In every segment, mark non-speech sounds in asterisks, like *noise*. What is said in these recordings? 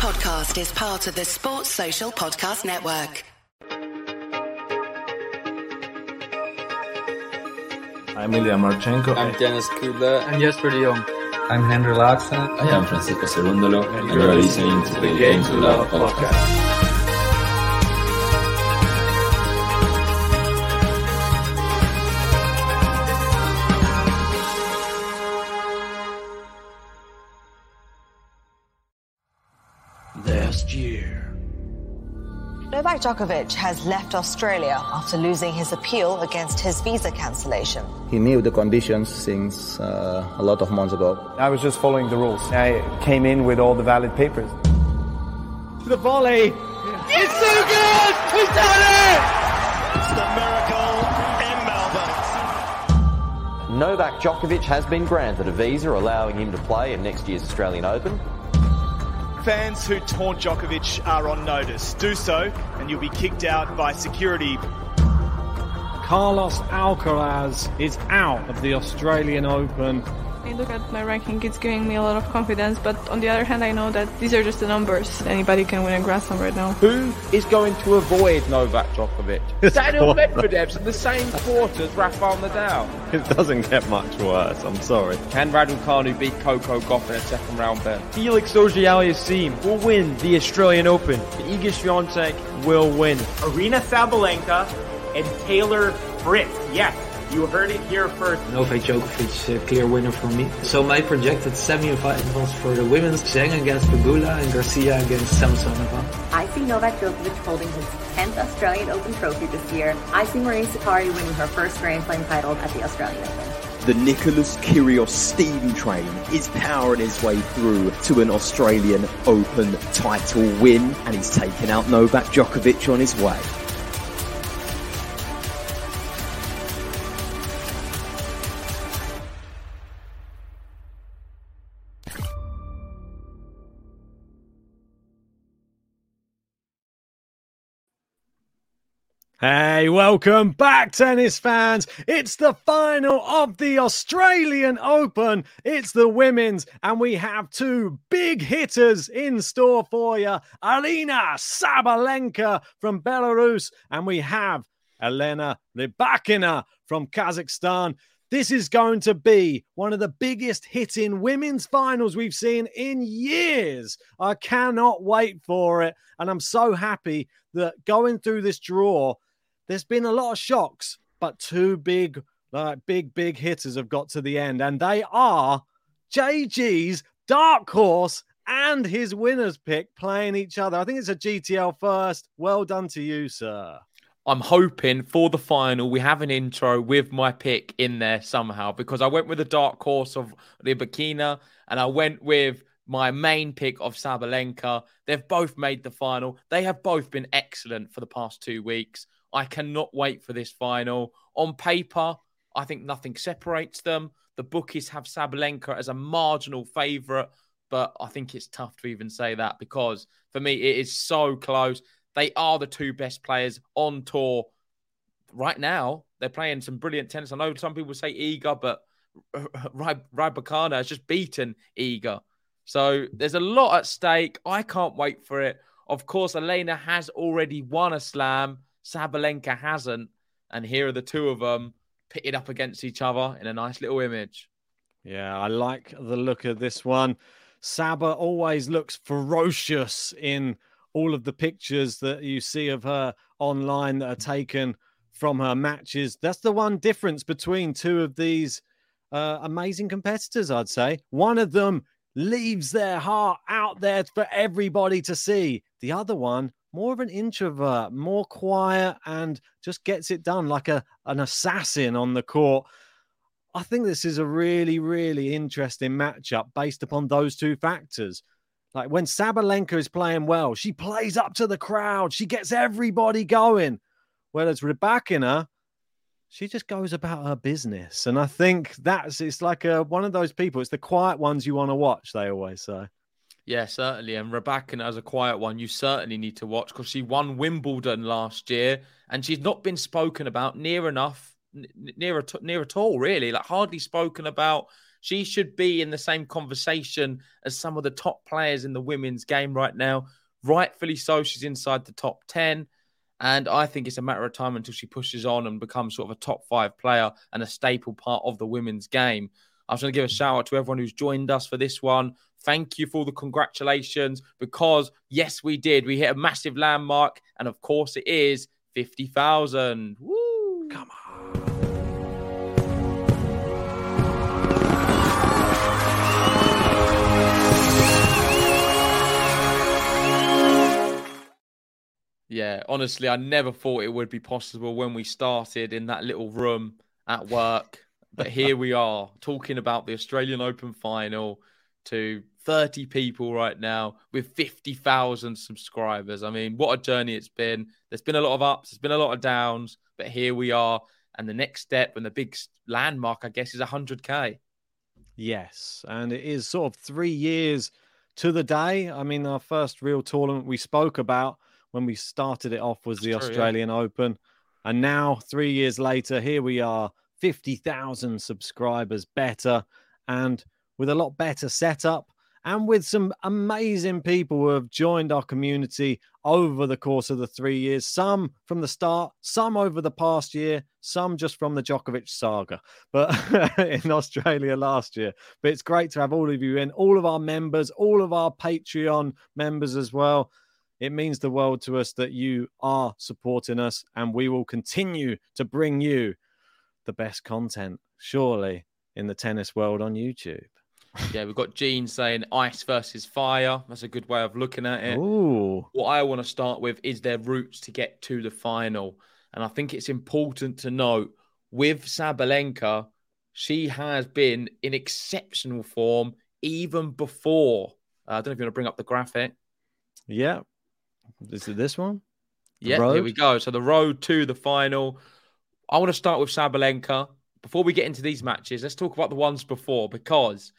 podcast is part of the Sports Social Podcast Network. I'm Ilya Marchenko. I'm Dennis Kudla. I'm Jesper de Jong. I'm Henry Laxa. I am Francisco Cerundolo, and you are listening to the Game To Love podcast. Novak Djokovic has left Australia after losing his appeal against his visa cancellation. He knew the conditions since uh, a lot of months ago. I was just following the rules. I came in with all the valid papers. The volley. It's so good! He's done it! It's the miracle in Melbourne. Novak Djokovic has been granted a visa allowing him to play in next year's Australian Open. Fans who taunt Djokovic are on notice. Do so, and you'll be kicked out by security. Carlos Alcaraz is out of the Australian Open. I look at my ranking, it's giving me a lot of confidence, but on the other hand, I know that these are just the numbers. Anybody can win a Grand Slam right now. Who is going to avoid Novak Djokovic? *laughs* Daniel Medvedev's in the same quarter as Rafael Nadal. It doesn't get much worse, I'm sorry. Can Raducanu beat Coco Gauff in a second round bet? Felix Auger-Aliassime will win the Australian Open. Iga Swiatek will win. Aryna Sabalenka and Taylor Fritz. Yes, you heard it here first. Novak Djokovic, a clear winner for me. So my projected semi-finals for the women's, Zheng against Pegula and Garcia against Samsonova. I see Novak Djokovic holding his 10th Australian Open trophy this year. I see Maria Sakkari winning her first Grand Slam title at the Australian Open. The Nicholas Kyrgios steam train is powering his way through to an Australian Open title win, and he's taken out Novak Djokovic on his way. Hey, welcome back, tennis fans. It's the final of the Australian Open. It's the women's, and we have two big hitters in store for you Aryna Sabalenka from Belarus, and we have Elena Rybakina from Kazakhstan. This is going to be one of the biggest hitting women's finals we've seen in years. I cannot wait for it. And I'm so happy that going through this draw, there's been a lot of shocks, but two big, like big, big hitters have got to the end, and they are JG's dark horse and his winners pick playing each other. I think it's a GTL first. Well done to you, sir. I'm hoping for the final we have an intro with my pick in there somehow because I went with the dark horse of Rybakina and I went with my main pick of Sabalenka. They've both made the final. They have both been excellent for the past two weeks. I cannot wait for this final. On paper, I think nothing separates them. The bookies have Sabalenka as a marginal favourite, but I think it's tough to even say that because for me, it is so close. They are the two best players on tour right now. They're playing some brilliant tennis. I know some people say Iga, but *laughs* Rybakina has just beaten Iga. So there's a lot at stake. I can't wait for it. Of course, Elena has already won a slam. Sabalenka hasn't. And here are the two of them pitted up against each other in a nice little image. Yeah, I like the look of this one. Saba always looks ferocious in all of the pictures that you see of her online that are taken from her matches. That's the one difference between two of these uh, amazing competitors, I'd say. One of them leaves their heart out there for everybody to see. The other one more of an introvert, more quiet, and just gets it done like a an assassin on the court. I think this is a really, really interesting matchup based upon those two factors. Like when Sabalenka is playing well, she plays up to the crowd, she gets everybody going. Whereas Rybakina, she just goes about her business, and I think that's it's like a, one of those people. It's the quiet ones you want to watch. They always say. Yeah, certainly. And Rebecca, as a quiet one, you certainly need to watch because she won Wimbledon last year and she's not been spoken about near enough, near, near at all, really. Like, hardly spoken about. She should be in the same conversation as some of the top players in the women's game right now. Rightfully so, she's inside the top 10. And I think it's a matter of time until she pushes on and becomes sort of a top five player and a staple part of the women's game. I was going to give a shout out to everyone who's joined us for this one. Thank you for the congratulations because, yes, we did. We hit a massive landmark. And of course, it is 50,000. Woo! Come on. Yeah, honestly, I never thought it would be possible when we started in that little room at work. But here we are talking about the Australian Open final to 30 people right now with 50,000 subscribers. I mean, what a journey it's been. There's been a lot of ups, there's been a lot of downs, but here we are. And the next step and the big landmark, I guess, is 100K. Yes. And it is sort of three years to the day. I mean, our first real tournament we spoke about when we started it off was the true, Australian yeah. Open. And now, three years later, here we are, 50,000 subscribers better and with a lot better setup and with some amazing people who have joined our community over the course of the three years. Some from the start, some over the past year, some just from the Djokovic saga, but *laughs* in Australia last year. But it's great to have all of you in, all of our members, all of our Patreon members as well. It means the world to us that you are supporting us, and we will continue to bring you the best content, surely, in the tennis world on YouTube. Yeah, we've got Gene saying ice versus fire. That's a good way of looking at it. Ooh. What I want to start with is their routes to get to the final. And I think it's important to note with Sabalenka, she has been in exceptional form even before. Uh, I don't know if you want to bring up the graphic. Yeah. Is it this one? The yeah, road? here we go. So the road to the final. I want to start with Sabalenka. Before we get into these matches, let's talk about the ones before because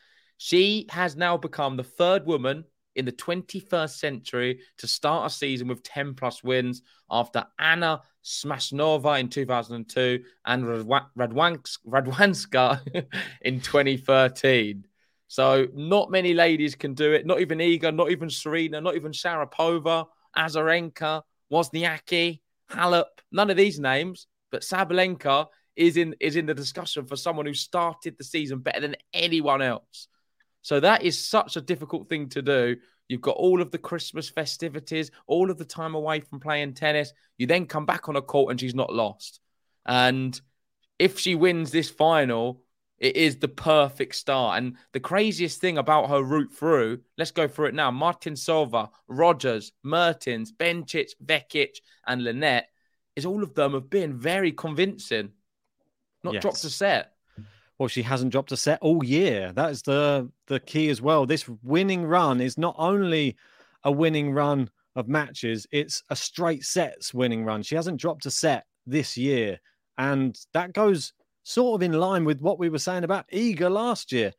she has now become the third woman in the 21st century to start a season with 10 plus wins after Anna Smashnova in 2002 and Radwanska *laughs* in 2013. So, not many ladies can do it. Not even Iga, not even Serena, not even Sharapova, Azarenka, Wozniacki, Halep. None of these names, but Sabalenka is in is in the discussion for someone who started the season better than anyone else. So that is such a difficult thing to do. You've got all of the Christmas festivities, all of the time away from playing tennis. You then come back on a court and she's not lost. And if she wins this final, it is the perfect start. And the craziest thing about her route through, let's go through it now. Martincova, Rogers, Mertens, Bencic, Vekic, and Linette, is all of them have been very convincing. Not yes. dropped a set well, she hasn't dropped a set all year. That is the the key as well. This winning run is not only a winning run of matches, it's a straight sets winning run. She hasn't dropped a set this year. And that goes sort of in line with what we were saying about Iga last year.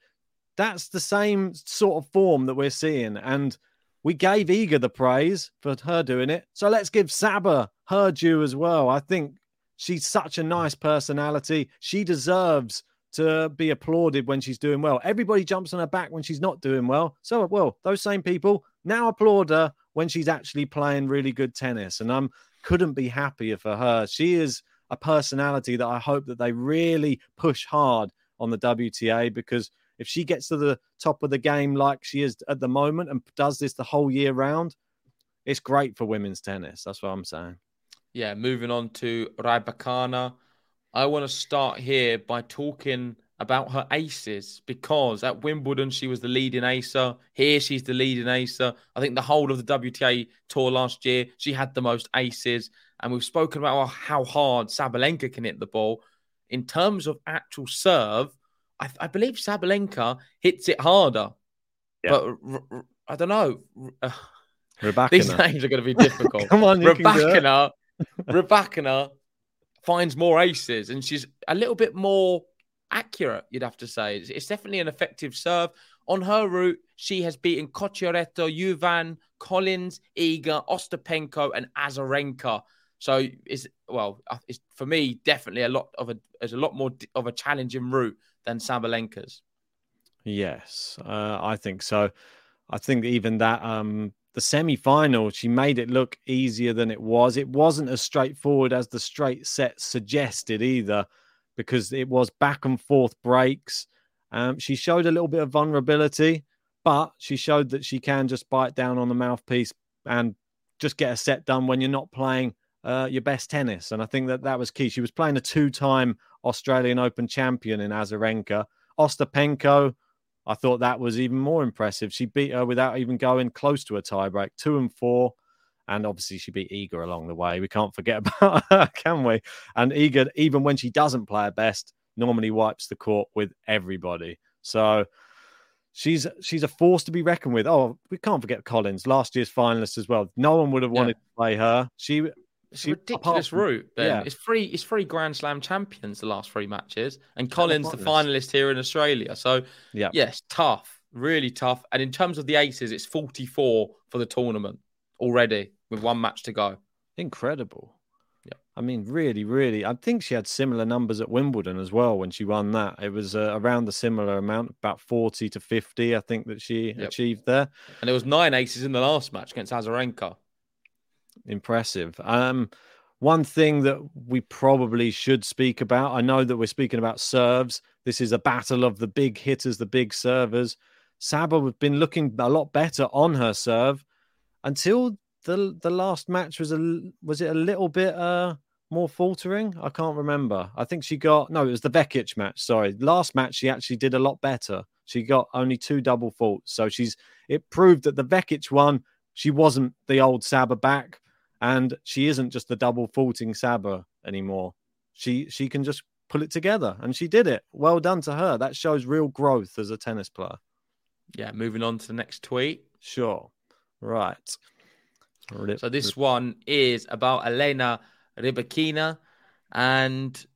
That's the same sort of form that we're seeing. And we gave Iga the praise for her doing it. So let's give Saba her due as well. I think she's such a nice personality. She deserves to be applauded when she's doing well. Everybody jumps on her back when she's not doing well. So, well, those same people now applaud her when she's actually playing really good tennis. And I am couldn't be happier for her. She is a personality that I hope that they really push hard on the WTA because if she gets to the top of the game like she is at the moment and does this the whole year round, it's great for women's tennis. That's what I'm saying. Yeah, moving on to Rybakina. I want to start here by talking about her aces because at Wimbledon she was the leading acer. Here she's the leading acer. I think the whole of the WTA tour last year she had the most aces, and we've spoken about how hard Sabalenka can hit the ball. In terms of actual serve, I, I believe Sabalenka hits it harder, yeah. but r- I don't know. Uh, Rebecca. These *laughs* names are going to be difficult. *laughs* Come on, Rebecca. Rebecca finds more aces and she's a little bit more accurate, you'd have to say. It's, it's definitely an effective serve. On her route, she has beaten Cocciaretto, Juvan, Collins, Iga, Ostapenko, and Azarenka. So it's well, uh, it's for me definitely a lot of a there's a lot more of a challenging route than Sabalenka's. Yes, uh, I think so. I think even that um, the semi final, she made it look easier than it was. It wasn't as straightforward as the straight set suggested either, because it was back and forth breaks. Um, she showed a little bit of vulnerability, but she showed that she can just bite down on the mouthpiece and just get a set done when you're not playing uh, your best tennis. And I think that that was key. She was playing a two time Australian Open champion in Azarenka. Ostapenko, I thought that was even more impressive. She beat her without even going close to a tiebreak, two and four. And obviously, she beat Iga along the way. We can't forget *laughs* about her, can we? And Iga, even when she doesn't play her best, normally wipes the court with everybody. So she's she's a force to be reckoned with. Oh, we can't forget Collins, last year's finalist as well. No one would have wanted yeah. to play her. She it's she, a ridiculous from, route. Ben. Yeah. It's three. It's three Grand Slam champions the last three matches, and Collins the finalist here in Australia. So yeah, yes, tough, really tough. And in terms of the aces, it's forty four for the tournament already with one match to go. Incredible. Yeah, I mean, really, really. I think she had similar numbers at Wimbledon as well when she won that. It was uh, around the similar amount, about forty to fifty. I think that she yep. achieved there. And there was nine aces in the last match against Azarenka impressive. Um, one thing that we probably should speak about, I know that we're speaking about serves. This is a battle of the big hitters, the big servers. Saba has been looking a lot better on her serve until the the last match was a was it a little bit uh more faltering? I can't remember. I think she got no, it was the Vekic match. Sorry, last match she actually did a lot better. She got only two double faults, so she's it proved that the Vekic one she wasn't the old Saba back and she isn't just the double faulting Saba anymore. She she can just pull it together, and she did it. Well done to her. That shows real growth as a tennis player. Yeah, moving on to the next tweet. Sure. Right. So this one is about Elena Rybakina, and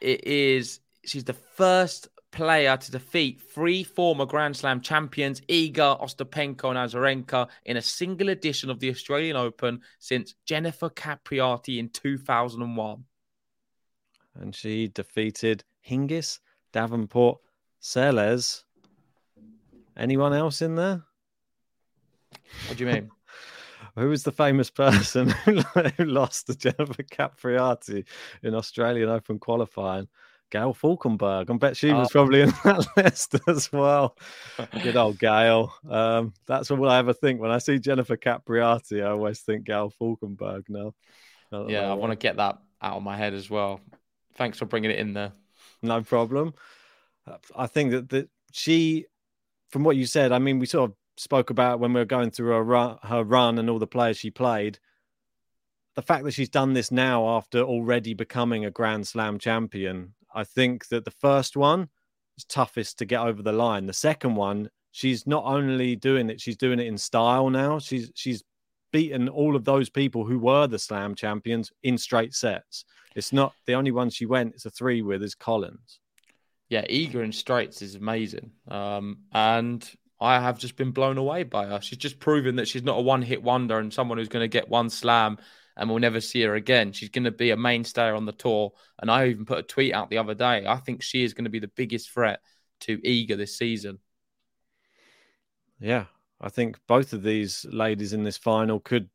it is she's the first player to defeat three former Grand Slam champions, Iga, Ostapenko, and Azarenka, in a single edition of the Australian Open since Jennifer Capriati in 2001. And she defeated Hingis, Davenport, Seles. Anyone else in there? What do you mean? *laughs* Who was the famous person *laughs* who lost to Jennifer Capriati in Australian Open qualifying? Gail Falkenberg. I bet she was oh. probably in that *laughs* list as well. Good old Gail. Um, that's what I ever think when I see Jennifer Capriati. I always think Gail Falkenberg now. I yeah, I want to get that out of my head as well. Thanks for bringing it in there. No problem. I think that, that she, from what you said, I mean, we sort of spoke about when we were going through her run, her run and all the players she played. The fact that she's done this now after already becoming a Grand Slam champion I think that the first one is toughest to get over the line. The second one, she's not only doing it, she's doing it in style now. She's she's beaten all of those people who were the slam champions in straight sets. It's not the only one she went, it's a three with is Collins. Yeah, Iga in straights is amazing. Um, and I have just been blown away by her. She's just proven that she's not a one hit wonder and someone who's going to get one slam and we'll never see her again. She's going to be a mainstay on the tour. And I even put a tweet out the other day. I think she is going to be the biggest threat to Iga this season. Yeah, I think both of these ladies in this final could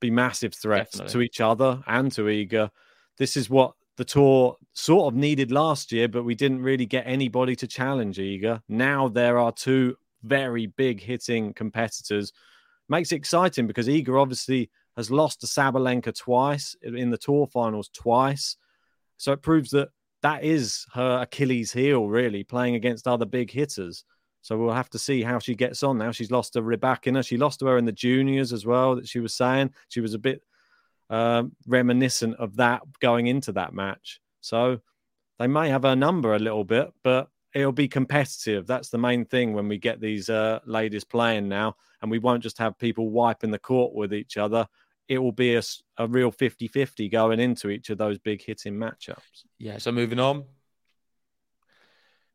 be massive threats Definitely. to each other and to Iga. This is what the tour sort of needed last year, but we didn't really get anybody to challenge Iga. Now there are two very big hitting competitors. Makes it exciting because Iga obviously has lost to Sabalenka twice in the tour finals twice. So it proves that that is her Achilles heel, really, playing against other big hitters. So we'll have to see how she gets on now. She's lost to Rybakina. She lost to her in the juniors as well, that she was saying. She was a bit um, reminiscent of that going into that match. So they may have her number a little bit, but it'll be competitive. That's the main thing when we get these uh, ladies playing now. And we won't just have people wiping the court with each other it will be a, a real 50 50 going into each of those big hitting matchups. Yeah, so moving on.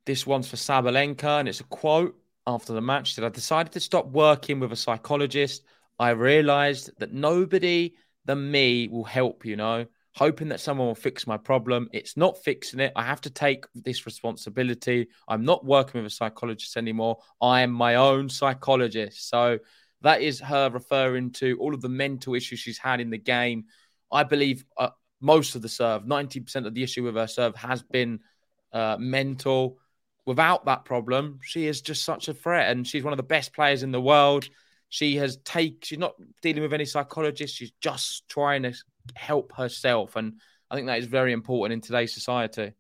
This one's for Sabalenka, and it's a quote after the match that I decided to stop working with a psychologist. I realized that nobody than me will help, you know. hoping that someone will fix my problem. It's not fixing it. I have to take this responsibility. I'm not working with a psychologist anymore. I am my own psychologist. So that is her referring to all of the mental issues she's had in the game. I believe uh, most of the serve, 90% of the issue with her serve has been uh, mental. Without that problem, she is just such a threat, and she's one of the best players in the world. She has take. She's not dealing with any psychologist. She's just trying to help herself, and I think that is very important in today's society.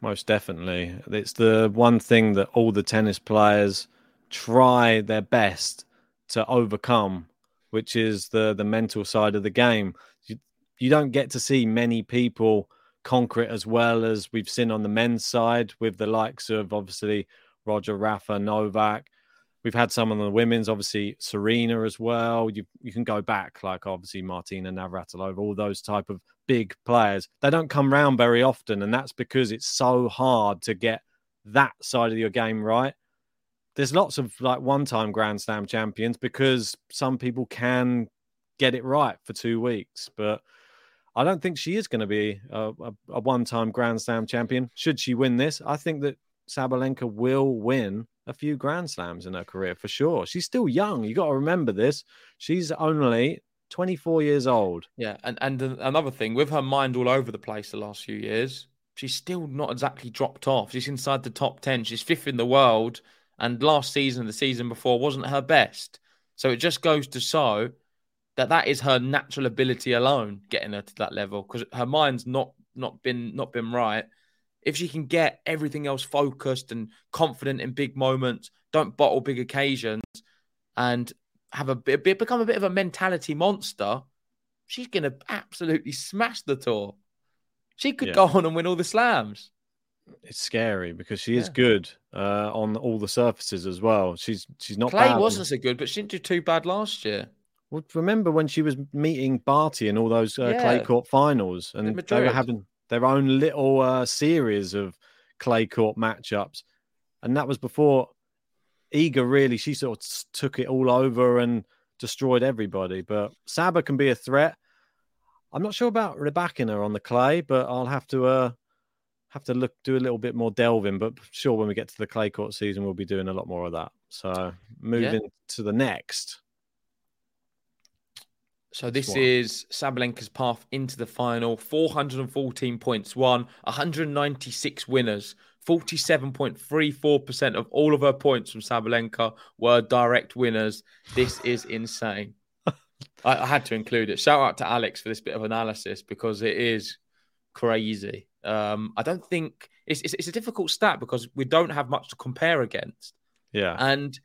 Most definitely, it's the one thing that all the tennis players try their best to overcome, which is the the mental side of the game. You, you don't get to see many people conquer it as well as we've seen on the men's side with the likes of obviously Roger, Rafa, Novak. We've had some on the women's, obviously Serena as well. You you can go back like obviously Martina Navratilova, all those type of big players. They don't come round very often, and that's because it's so hard to get that side of your game right. There's lots of like one-time Grand Slam champions because some people can get it right for two weeks, but I don't think she is going to be a, a, a one time Grand Slam champion. Should she win this, I think that Sabalenka will win a few Grand Slams in her career for sure. She's still young. You got to remember this. She's only 24 years old. Yeah, and and another thing with her mind all over the place the last few years, she's still not exactly dropped off. She's inside the top 10. She's fifth in the world, and last season, the season before, wasn't her best. So it just goes to show that that is her natural ability alone getting her to that level because her mind's not not been not been right. If she can get everything else focused and confident in big moments, don't bottle big occasions, and have a bit become a bit of a mentality monster, she's gonna absolutely smash the tour. She could yeah. go on and win all the slams. It's scary because she is good uh, on all the surfaces as well. She's she's not. Clay wasn't so good, but she didn't do too bad last year. Well, remember when she was meeting Barty in all those uh, yeah. clay court finals, and they were having their own little uh, series of clay court matchups, and that was before Iga really she sort of took it all over and destroyed everybody. But Saba can be a threat. I'm not sure about Rybakina on the clay, but I'll have to uh, have to look do a little bit more delving. But sure, when we get to the clay court season, we'll be doing a lot more of that. So moving yeah. to the next. So this is Sabalenka's path into the final. 414 points won, 196 winners. 47.34% of all of her points from Sabalenka were direct winners. This is insane. *laughs* I, I, had to include it. Shout out to Alex for this bit of analysis because it is crazy. Um, I don't think it's, it's, it's a difficult stat because we don't have much to compare against. Yeah. And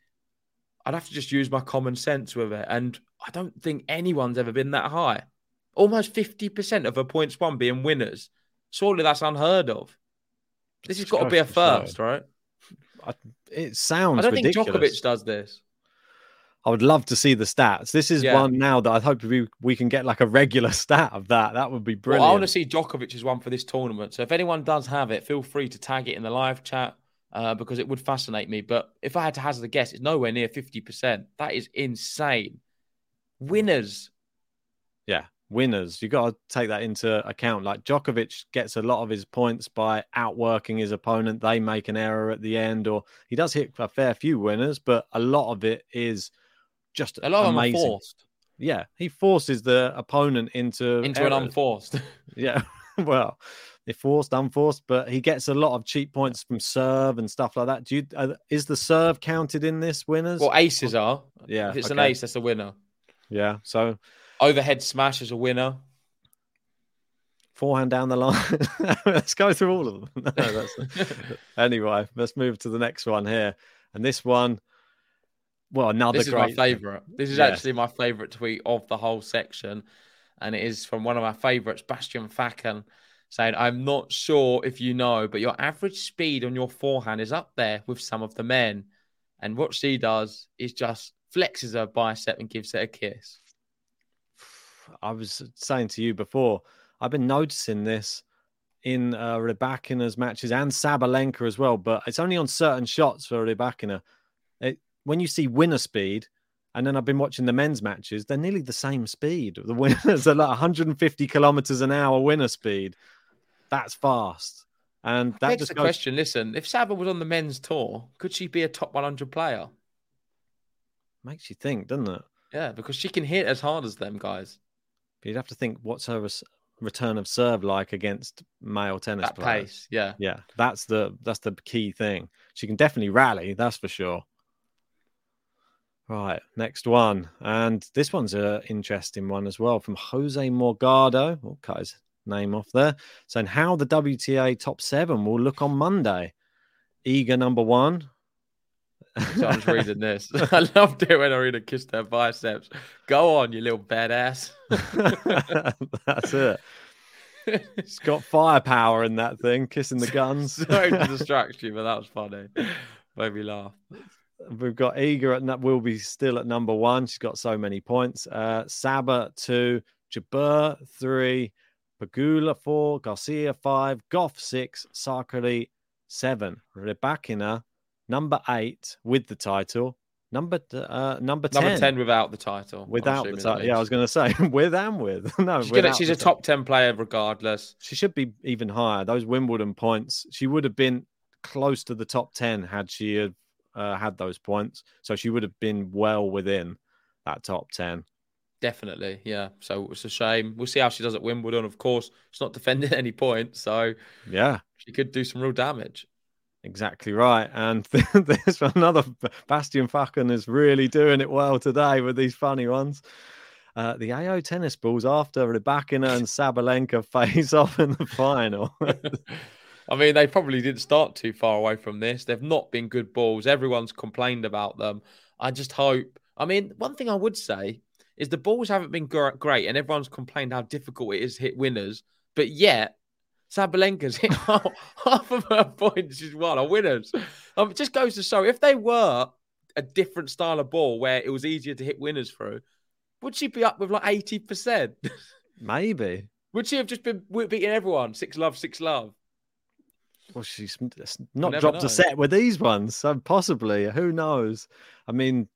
I'd have to just use my common sense with it. And I don't think anyone's ever been that high. Almost 50% of her points won being winners. Surely that's unheard of. This has got to be a first, right? I, it sounds. I don't ridiculous. think Djokovic does this. I would love to see the stats. This is yeah. one now that I hope we, we can get like a regular *laughs* stat of that. That would be brilliant. Well, I want to see Djokovic's one for this tournament. So if anyone does have it, feel free to tag it in the live chat uh, because it would fascinate me. But if I had to hazard a guess, it's nowhere near 50%. That is insane. Winners. Yeah, winners. You got to take that into account. Like Djokovic gets a lot of his points by outworking his opponent. They make an error at the end, or he does hit a fair few winners, but a lot of it is just a lot amazing. of them forced. Yeah, he forces the opponent into into errors. an unforced. *laughs* yeah, *laughs* well, if forced, unforced, but he gets a lot of cheap points from serve and stuff like that. Do you uh, is the serve counted in this winners? Well, aces are. Yeah, if it's okay. an ace, that's a winner. Yeah, so overhead smash is a winner. Forehand down the line. *laughs* let's go through all of them. No, anyway, let's move to the next one here, and this one. Well, another this is great... my favorite. This is yeah. actually my favorite tweet of the whole section, and it is from one of my favorites, Bastian Facken, saying, I'm not sure if you know, but your average speed on your forehand is up there with some of the men. And what she does is just flexes her bicep and gives it a kiss. *sighs* I was saying to you before, I've been noticing this in uh, Rybakina's matches and Sabalenka as well, but it's only on certain shots for Rybakina. When you see winner speed, And then I've been watching the men's matches. They're nearly the same speed. The winners *laughs* are like 150 kilometers an hour winner speed. That's fast. And that Begs the goes, question. Listen, if Saba was on the men's tour, could she be a top 100 player? makes you think, doesn't it? Yeah, because she can hit as hard as them guys. But you'd have to think, what's her res- return of serve like against male tennis That players? pace, yeah. Yeah, that's the that's the key thing. She can definitely rally, that's for sure. Right, next one, and this one's an interesting one as well from Jose Morgado. We'll cut his name off there. Saying how the WTA top seven will look on Monday. Iga number one. So I'm just reading this. *laughs* I loved it when I read a kiss their biceps. Go on, you little badass. *laughs* That's it. *laughs* It's got firepower in that thing, kissing the guns. Sorry to distract you, but that was funny. Made me laugh. We've got Iga at that, will be still at number one. She's got so many points. Uh, Saba two, Jabeur three, Pegula four, Garcia five, Gauff six, Sakkari seven, Rybakina number eight with the title. Number uh, number ten. Number 10 without the title. Without the title, yeah, I was going to say *laughs* with and with. *laughs* no, She's, gonna, she's a top 10 player regardless. She should be even higher. Those Wimbledon points, she would have been close to the top 10 had she uh, had those points. So she would have been well within that top 10. Definitely, yeah. So it's a shame. We'll see how she does at Wimbledon. Of course, she's not defending *laughs* any points, so Yeah, she could do some real damage. exactly right. And *laughs* there's another Bastian Fakken is really doing it well today with these funny ones. Uh, the AO tennis balls after Rybakina and *laughs* Sabalenka face off in the final. I mean, they probably didn't start too far away from this. They've not been good balls. Everyone's complained about them. I just hope. I mean, one thing I would say is the balls haven't been great, and everyone's complained how difficult it is to hit winners. But yet, Sabalenka's *laughs* hit half, of her points she's won are winners. Um, it just goes to show if they were a different style of ball where it was easier to hit winners through, would she be up with like eighty percent? *laughs* Maybe. Would she have just been beating everyone? Six love, six love. Well, she's not dropped know. a set with these ones, so possibly. Who knows? I mean,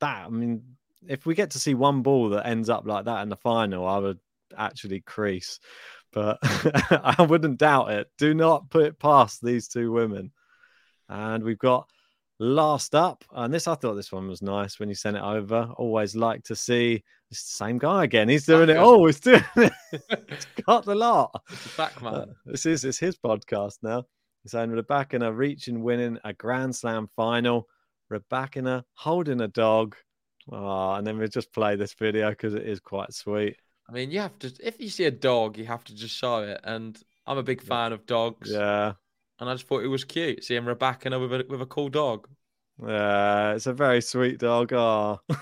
that. I mean, if we get to see one ball that ends up like that in the final, I would actually crease. But *laughs* I wouldn't doubt it. Do not put it past these two women. And we've got last up, and this I thought this one was nice when you sent it over. Always like to see it's the same guy again. He's doing it. Oh, he's doing it. *laughs* he's got the lot. It's back man. Uh, this is it's his podcast now. He's saying Rebecca reaching winning a Grand Slam final. Rebecca holding a dog. Oh, and then we just play this video because it is quite sweet. I mean, you have to. If you see a dog, you have to just show it. And I'm a big fan of dogs. Yeah, And I just thought it was cute seeing Rebecca with a with a cool dog. Yeah, it's a very sweet dog. Oh, Do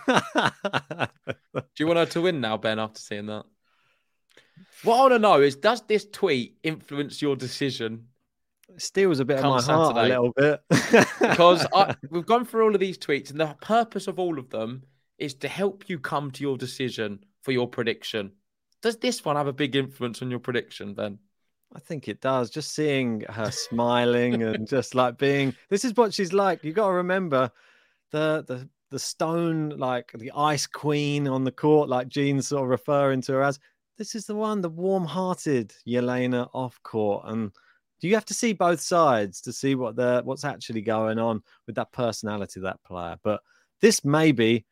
you want her to win now, Ben? After seeing that, *laughs* what I want to know is, does this tweet influence your decision? steals a bit of my heart a little bit *laughs* Because I, we've gone through all of these tweets, and the purpose of all of them is to help you come to your decision for your prediction. Does this one have a big influence on your prediction, Ben? I think it does. Just seeing her smiling and just like being this is what she's like. You got to remember the the the stone like the ice queen on the court, like Jean's sort of referring to her as. This is the one, the warm-hearted Yelena off court, and you have to see both sides to see what the what's actually going on with that personality that player. But this maybe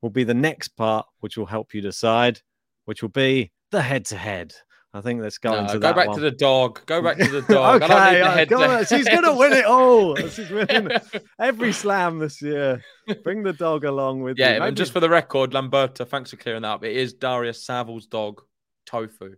will be the next part, which will help you decide, which will be the head-to-head. I think let's go No, into go that back one. to the dog. Go back to the *laughs* dog. I don't need okay, the head come to on, she's gonna win it all. *laughs* She's winning every slam this year. Bring the dog along with Yeah, you. and just for the record, Lamberta, thanks for clearing that up. It is Daria Saville's dog, Tofu.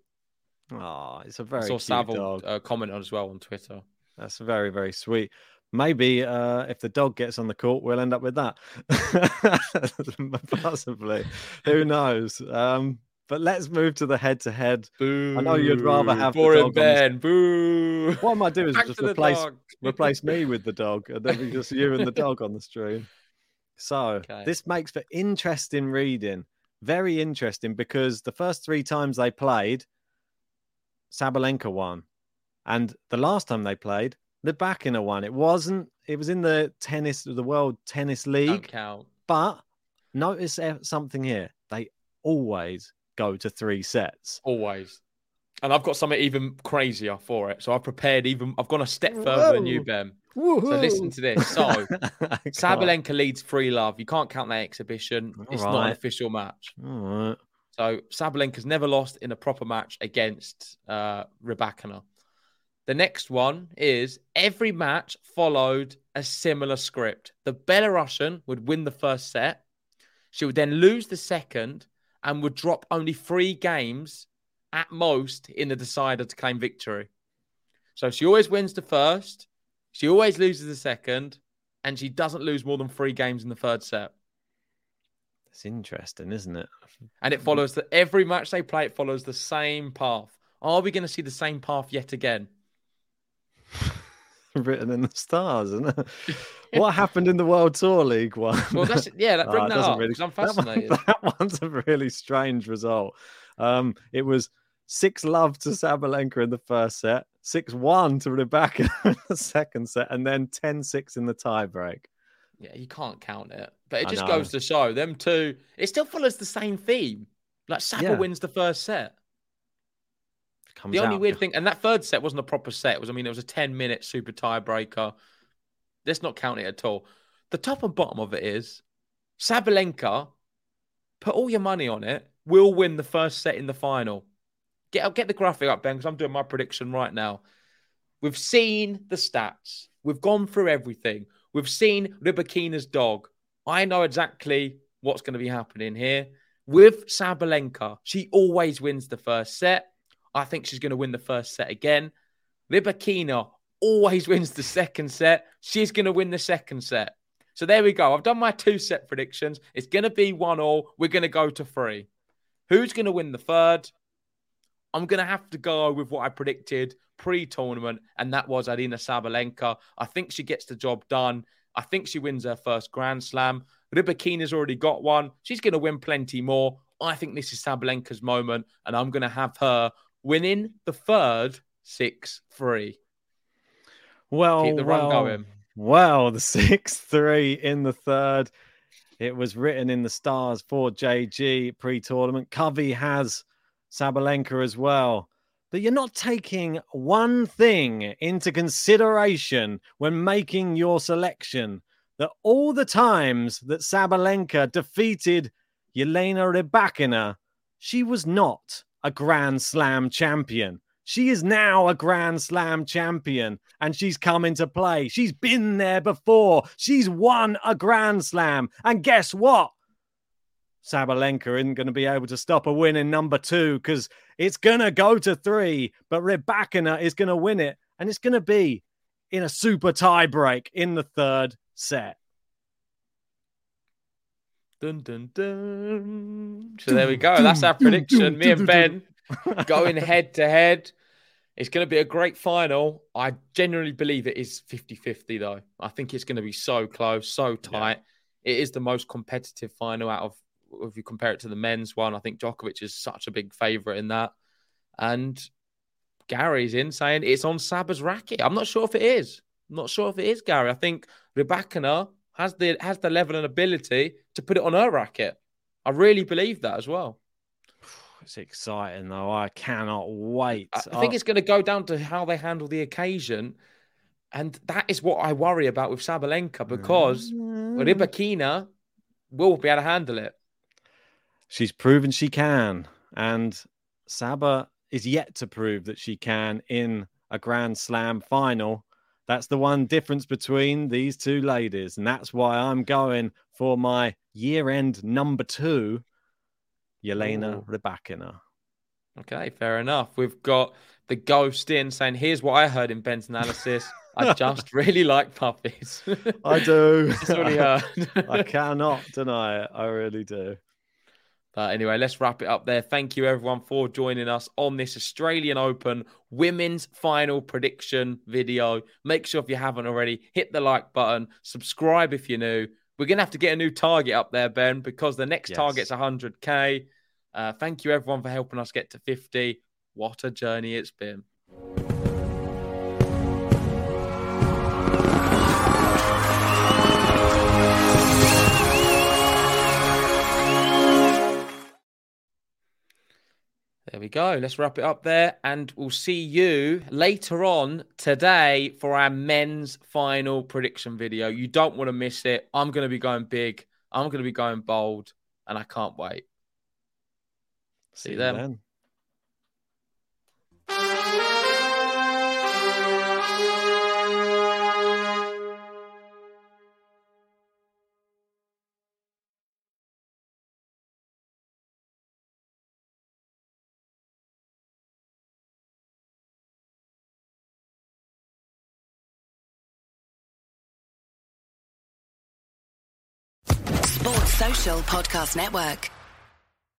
oh, it's a very saw cute Saville dog. uh, comment on as well on Twitter. That's very very sweet. Maybe uh, if the dog gets on the court, we'll end up with that. *laughs* Possibly. Who knows? Um, but let's move to the head to head. I know you'd rather have the boring dog the- Ben. Boo. What I might do is Back just replace *laughs* replace me with the dog, and then we just you and the dog on the stream. So Okay. this makes for interesting reading, very interesting because the first three times they played, Sabalenka won, and the last time they played, the Bakina won. It wasn't. It was in the tennis, the World Tennis League, but notice something here. They always go to three sets. Always. And I've got something even crazier for it. So I've prepared even, I've gone a step further than you, Whoa. Ben. Woohoo. So listen to this. So *laughs* Sabalenka leads free love. You can't count that exhibition. it's not an official match. All right. So Sabalenka's never lost in a proper match against uh, Rybakina. The next one is every match followed a similar script. The Belarusian would win the first set. She would then lose the second and would drop only three games at most in the decider to claim victory. So she always wins the first, she always loses the second, and she doesn't lose more than three games in the third set. It's interesting, isn't it? And it follows that every match they play, it follows the same path. Are we going to see the same path yet again? *laughs* Written in the stars, isn't it? *laughs* what happened in the World Tour League one? Well, that's *laughs* yeah. That, bring Ah, it that up really- I'm that one- fascinated. That, one's a really strange result. Um, it was six love to Sabalenka in the first set, six one to Rebecca in the second set, and then 10-6 in the tiebreak. Yeah, you can't count it. But it just goes to show them two. It still follows the same theme. Like Saba Yeah. wins the first set. Comes the only out- weird thing, and that third set wasn't a proper set. It was, I mean, it was a 10 minute super tiebreaker. Let's not count it at all. The top and bottom of it is Sabalenka, put all your money on it, will win the first set in the final. Get, get the graphic up, Ben, because I'm doing my prediction right now. We've seen the stats. We've gone through everything. We've seen Rybakina's dog. I know exactly what's going to be happening here. With Sabalenka, she always wins the first set. I think she's going to win the first set again. Rybakina always wins the second set. She's going to win the second set. So there we go. I've done my two set predictions. It's going to be one all. We're going to go to three. Who's going to win the third? I'm going to have to go with what I predicted pre tournament, and that was Aryna Sabalenka. I think she gets the job done. I think she wins her first Grand Slam. Rybakina's already got one. She's going to win plenty more. I think this is Sabalenka's moment, and I'm going to have her winning the third 6 3. Well, Keep the run well, going. Well, the *laughs* 6 3 in the third. It was written in the stars for JG pre tournament. Covey has Sabalenka as well. But you're not taking one thing into consideration when making your selection that all the times that Sabalenka defeated Yelena Rybakina, she was not a Grand Slam champion. She is now a Grand Slam champion and she's come into play. She's been there before. She's won a Grand Slam. And guess what? Sabalenka isn't going to be able to stop a win in number two because it's going to go to three, but Rybakina is going to win it. And it's going to be in a super tie break in the third set. Dun, dun, dun. So there we go. That's our prediction. Me and Ben going head to head. It's going to be a great final. I genuinely believe it is 50 50, though. I think it's going to be so close, so tight. It is the most competitive final out of, if you compare it to the men's one. I think Djokovic is such a big favourite in that. And Gary's in saying it's on Saba's racket. I'm not sure if it is. I'm not sure if it is, Gary. I think Rybakina has the has the level and ability to put it on her racket. I really believe that as well. *sighs* It's exciting, though. I cannot wait. I I think it's going to go down to how they handle the occasion. And that is what I worry about with Sabalenka because mm. Rybakina will be able to handle it. she's proven she can. And Saba is yet to prove that she can in a Grand Slam final. That's the one difference between these two ladies. And that's why I'm going for my year end number two, Yelena Ooh. Rybakina. Okay, fair enough. We've got the ghost in saying, Here's what I heard in Ben's analysis. I *laughs* just really like puppies. I do. That's what he heard. I cannot deny it. I really do. But anyway, let's wrap it up there. Thank you, everyone, for joining us on this Australian Open women's final prediction video. Make sure if you haven't already, hit the like button, subscribe if you're new. We're going to have to get a new target up there, Ben, because the next Yes. target's 100K. Uh, thank you, everyone, for helping us get to 50. What a journey it's been. There we go. Let's wrap it up there. And we'll see you later on today for our men's final prediction video. You don't want to miss it. I'm going to be going big. I'm going to be going bold. And I can't wait. See, see you then. then. Podcast Network.